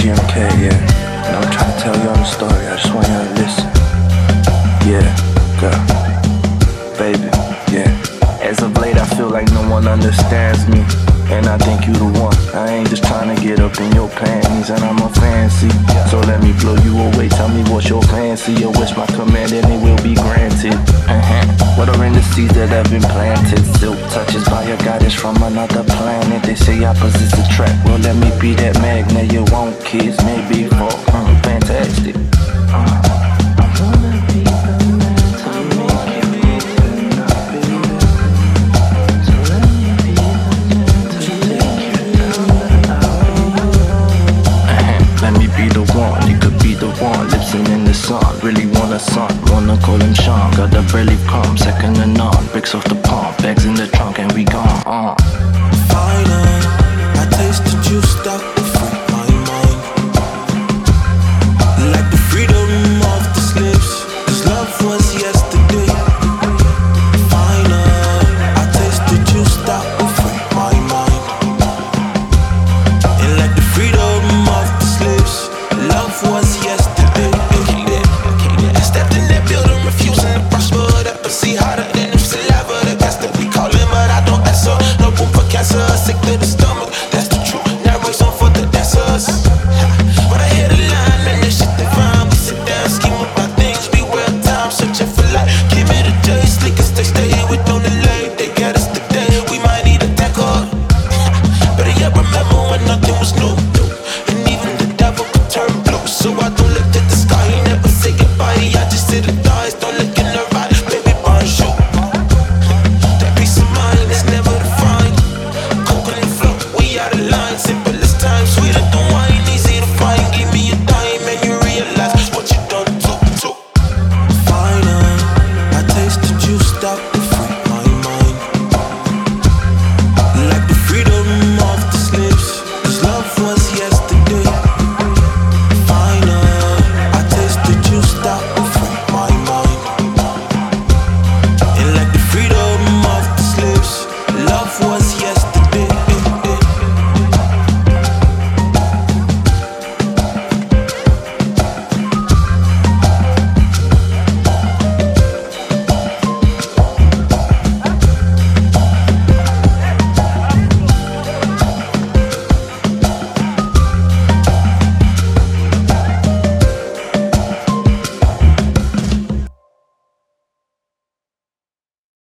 GMK, yeah. And I'm trying to tell y'all the story, I just want y'all to listen. Yeah, girl, baby, yeah. As of late, I feel like no one understands me. And I think you the one. I ain't just trying to get up in your panties, and I'm a fancy. Have been planted. Silk touches by a goddess from another planet. They say opposites attract. Well, let me be that magnet you want, kids. Maybe for uh, fantastic. Uh. Let me be the one, you could be the one. Lipsing in the sun, really want a son got the belly calm, second to none, Breaks off the palm, bags got so sick to the stomach.